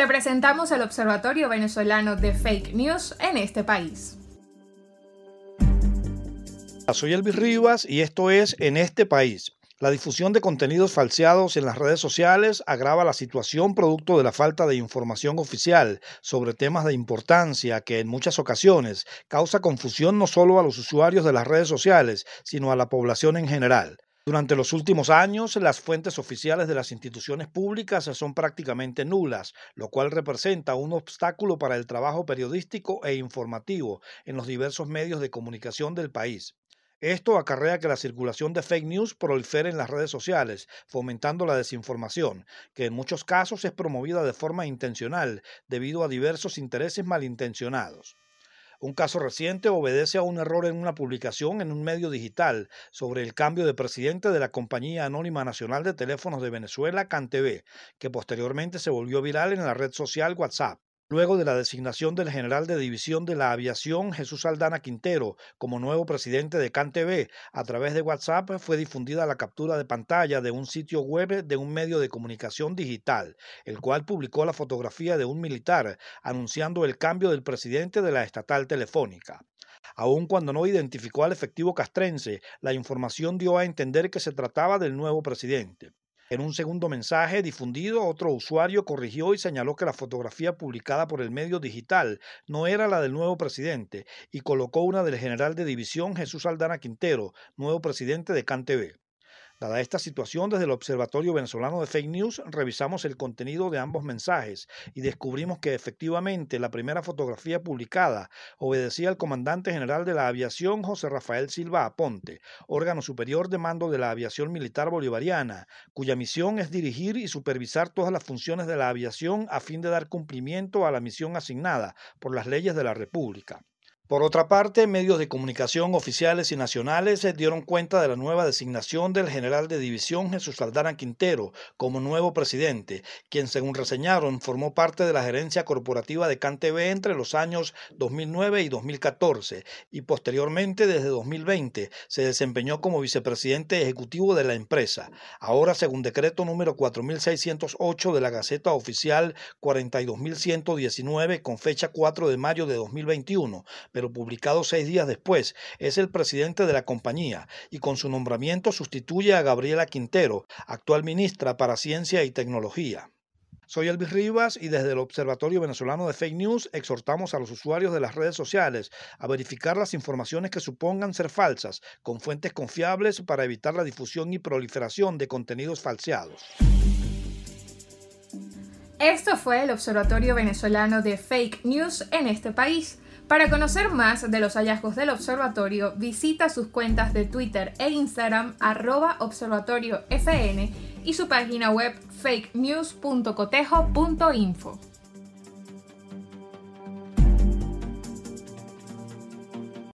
Te presentamos el Observatorio Venezolano de Fake News en este país. Soy Elvis Rivas y esto es En este país. La difusión de contenidos falseados en las redes sociales agrava la situación producto de la falta de información oficial sobre temas de importancia que en muchas ocasiones causa confusión no solo a los usuarios de las redes sociales, sino a la población en general. Durante los últimos años, las fuentes oficiales de las instituciones públicas son prácticamente nulas, lo cual representa un obstáculo para el trabajo periodístico e informativo en los diversos medios de comunicación del país. Esto acarrea que la circulación de fake news prolifere en las redes sociales, fomentando la desinformación, que en muchos casos es promovida de forma intencional debido a diversos intereses malintencionados. Un caso reciente obedece a un error en una publicación en un medio digital sobre el cambio de presidente de la Compañía Anónima Nacional de Teléfonos de Venezuela, CanTV, que posteriormente se volvió viral en la red social WhatsApp. Luego de la designación del general de división de la aviación Jesús Aldana Quintero como nuevo presidente de CanTV, a través de WhatsApp fue difundida la captura de pantalla de un sitio web de un medio de comunicación digital, el cual publicó la fotografía de un militar anunciando el cambio del presidente de la estatal telefónica. Aun cuando no identificó al efectivo castrense, la información dio a entender que se trataba del nuevo presidente. En un segundo mensaje difundido, otro usuario corrigió y señaló que la fotografía publicada por el medio digital no era la del nuevo presidente y colocó una del general de división Jesús Aldana Quintero, nuevo presidente de CanTV. Dada esta situación, desde el Observatorio Venezolano de Fake News revisamos el contenido de ambos mensajes y descubrimos que efectivamente la primera fotografía publicada obedecía al comandante general de la aviación José Rafael Silva Aponte, órgano superior de mando de la aviación militar bolivariana, cuya misión es dirigir y supervisar todas las funciones de la aviación a fin de dar cumplimiento a la misión asignada por las leyes de la República. Por otra parte, medios de comunicación oficiales y nacionales se dieron cuenta de la nueva designación del general de división Jesús Aldana Quintero como nuevo presidente, quien según reseñaron formó parte de la gerencia corporativa de CanTV entre los años 2009 y 2014 y posteriormente desde 2020 se desempeñó como vicepresidente ejecutivo de la empresa. Ahora, según decreto número 4608 de la Gaceta Oficial 42119 con fecha 4 de mayo de 2021, pero publicado seis días después, es el presidente de la compañía y con su nombramiento sustituye a Gabriela Quintero, actual ministra para Ciencia y Tecnología. Soy Elvis Rivas y desde el Observatorio Venezolano de Fake News exhortamos a los usuarios de las redes sociales a verificar las informaciones que supongan ser falsas con fuentes confiables para evitar la difusión y proliferación de contenidos falseados. Esto fue el Observatorio Venezolano de Fake News en este país. Para conocer más de los hallazgos del observatorio, visita sus cuentas de Twitter e Instagram arroba observatoriofn y su página web fakenews.cotejo.info.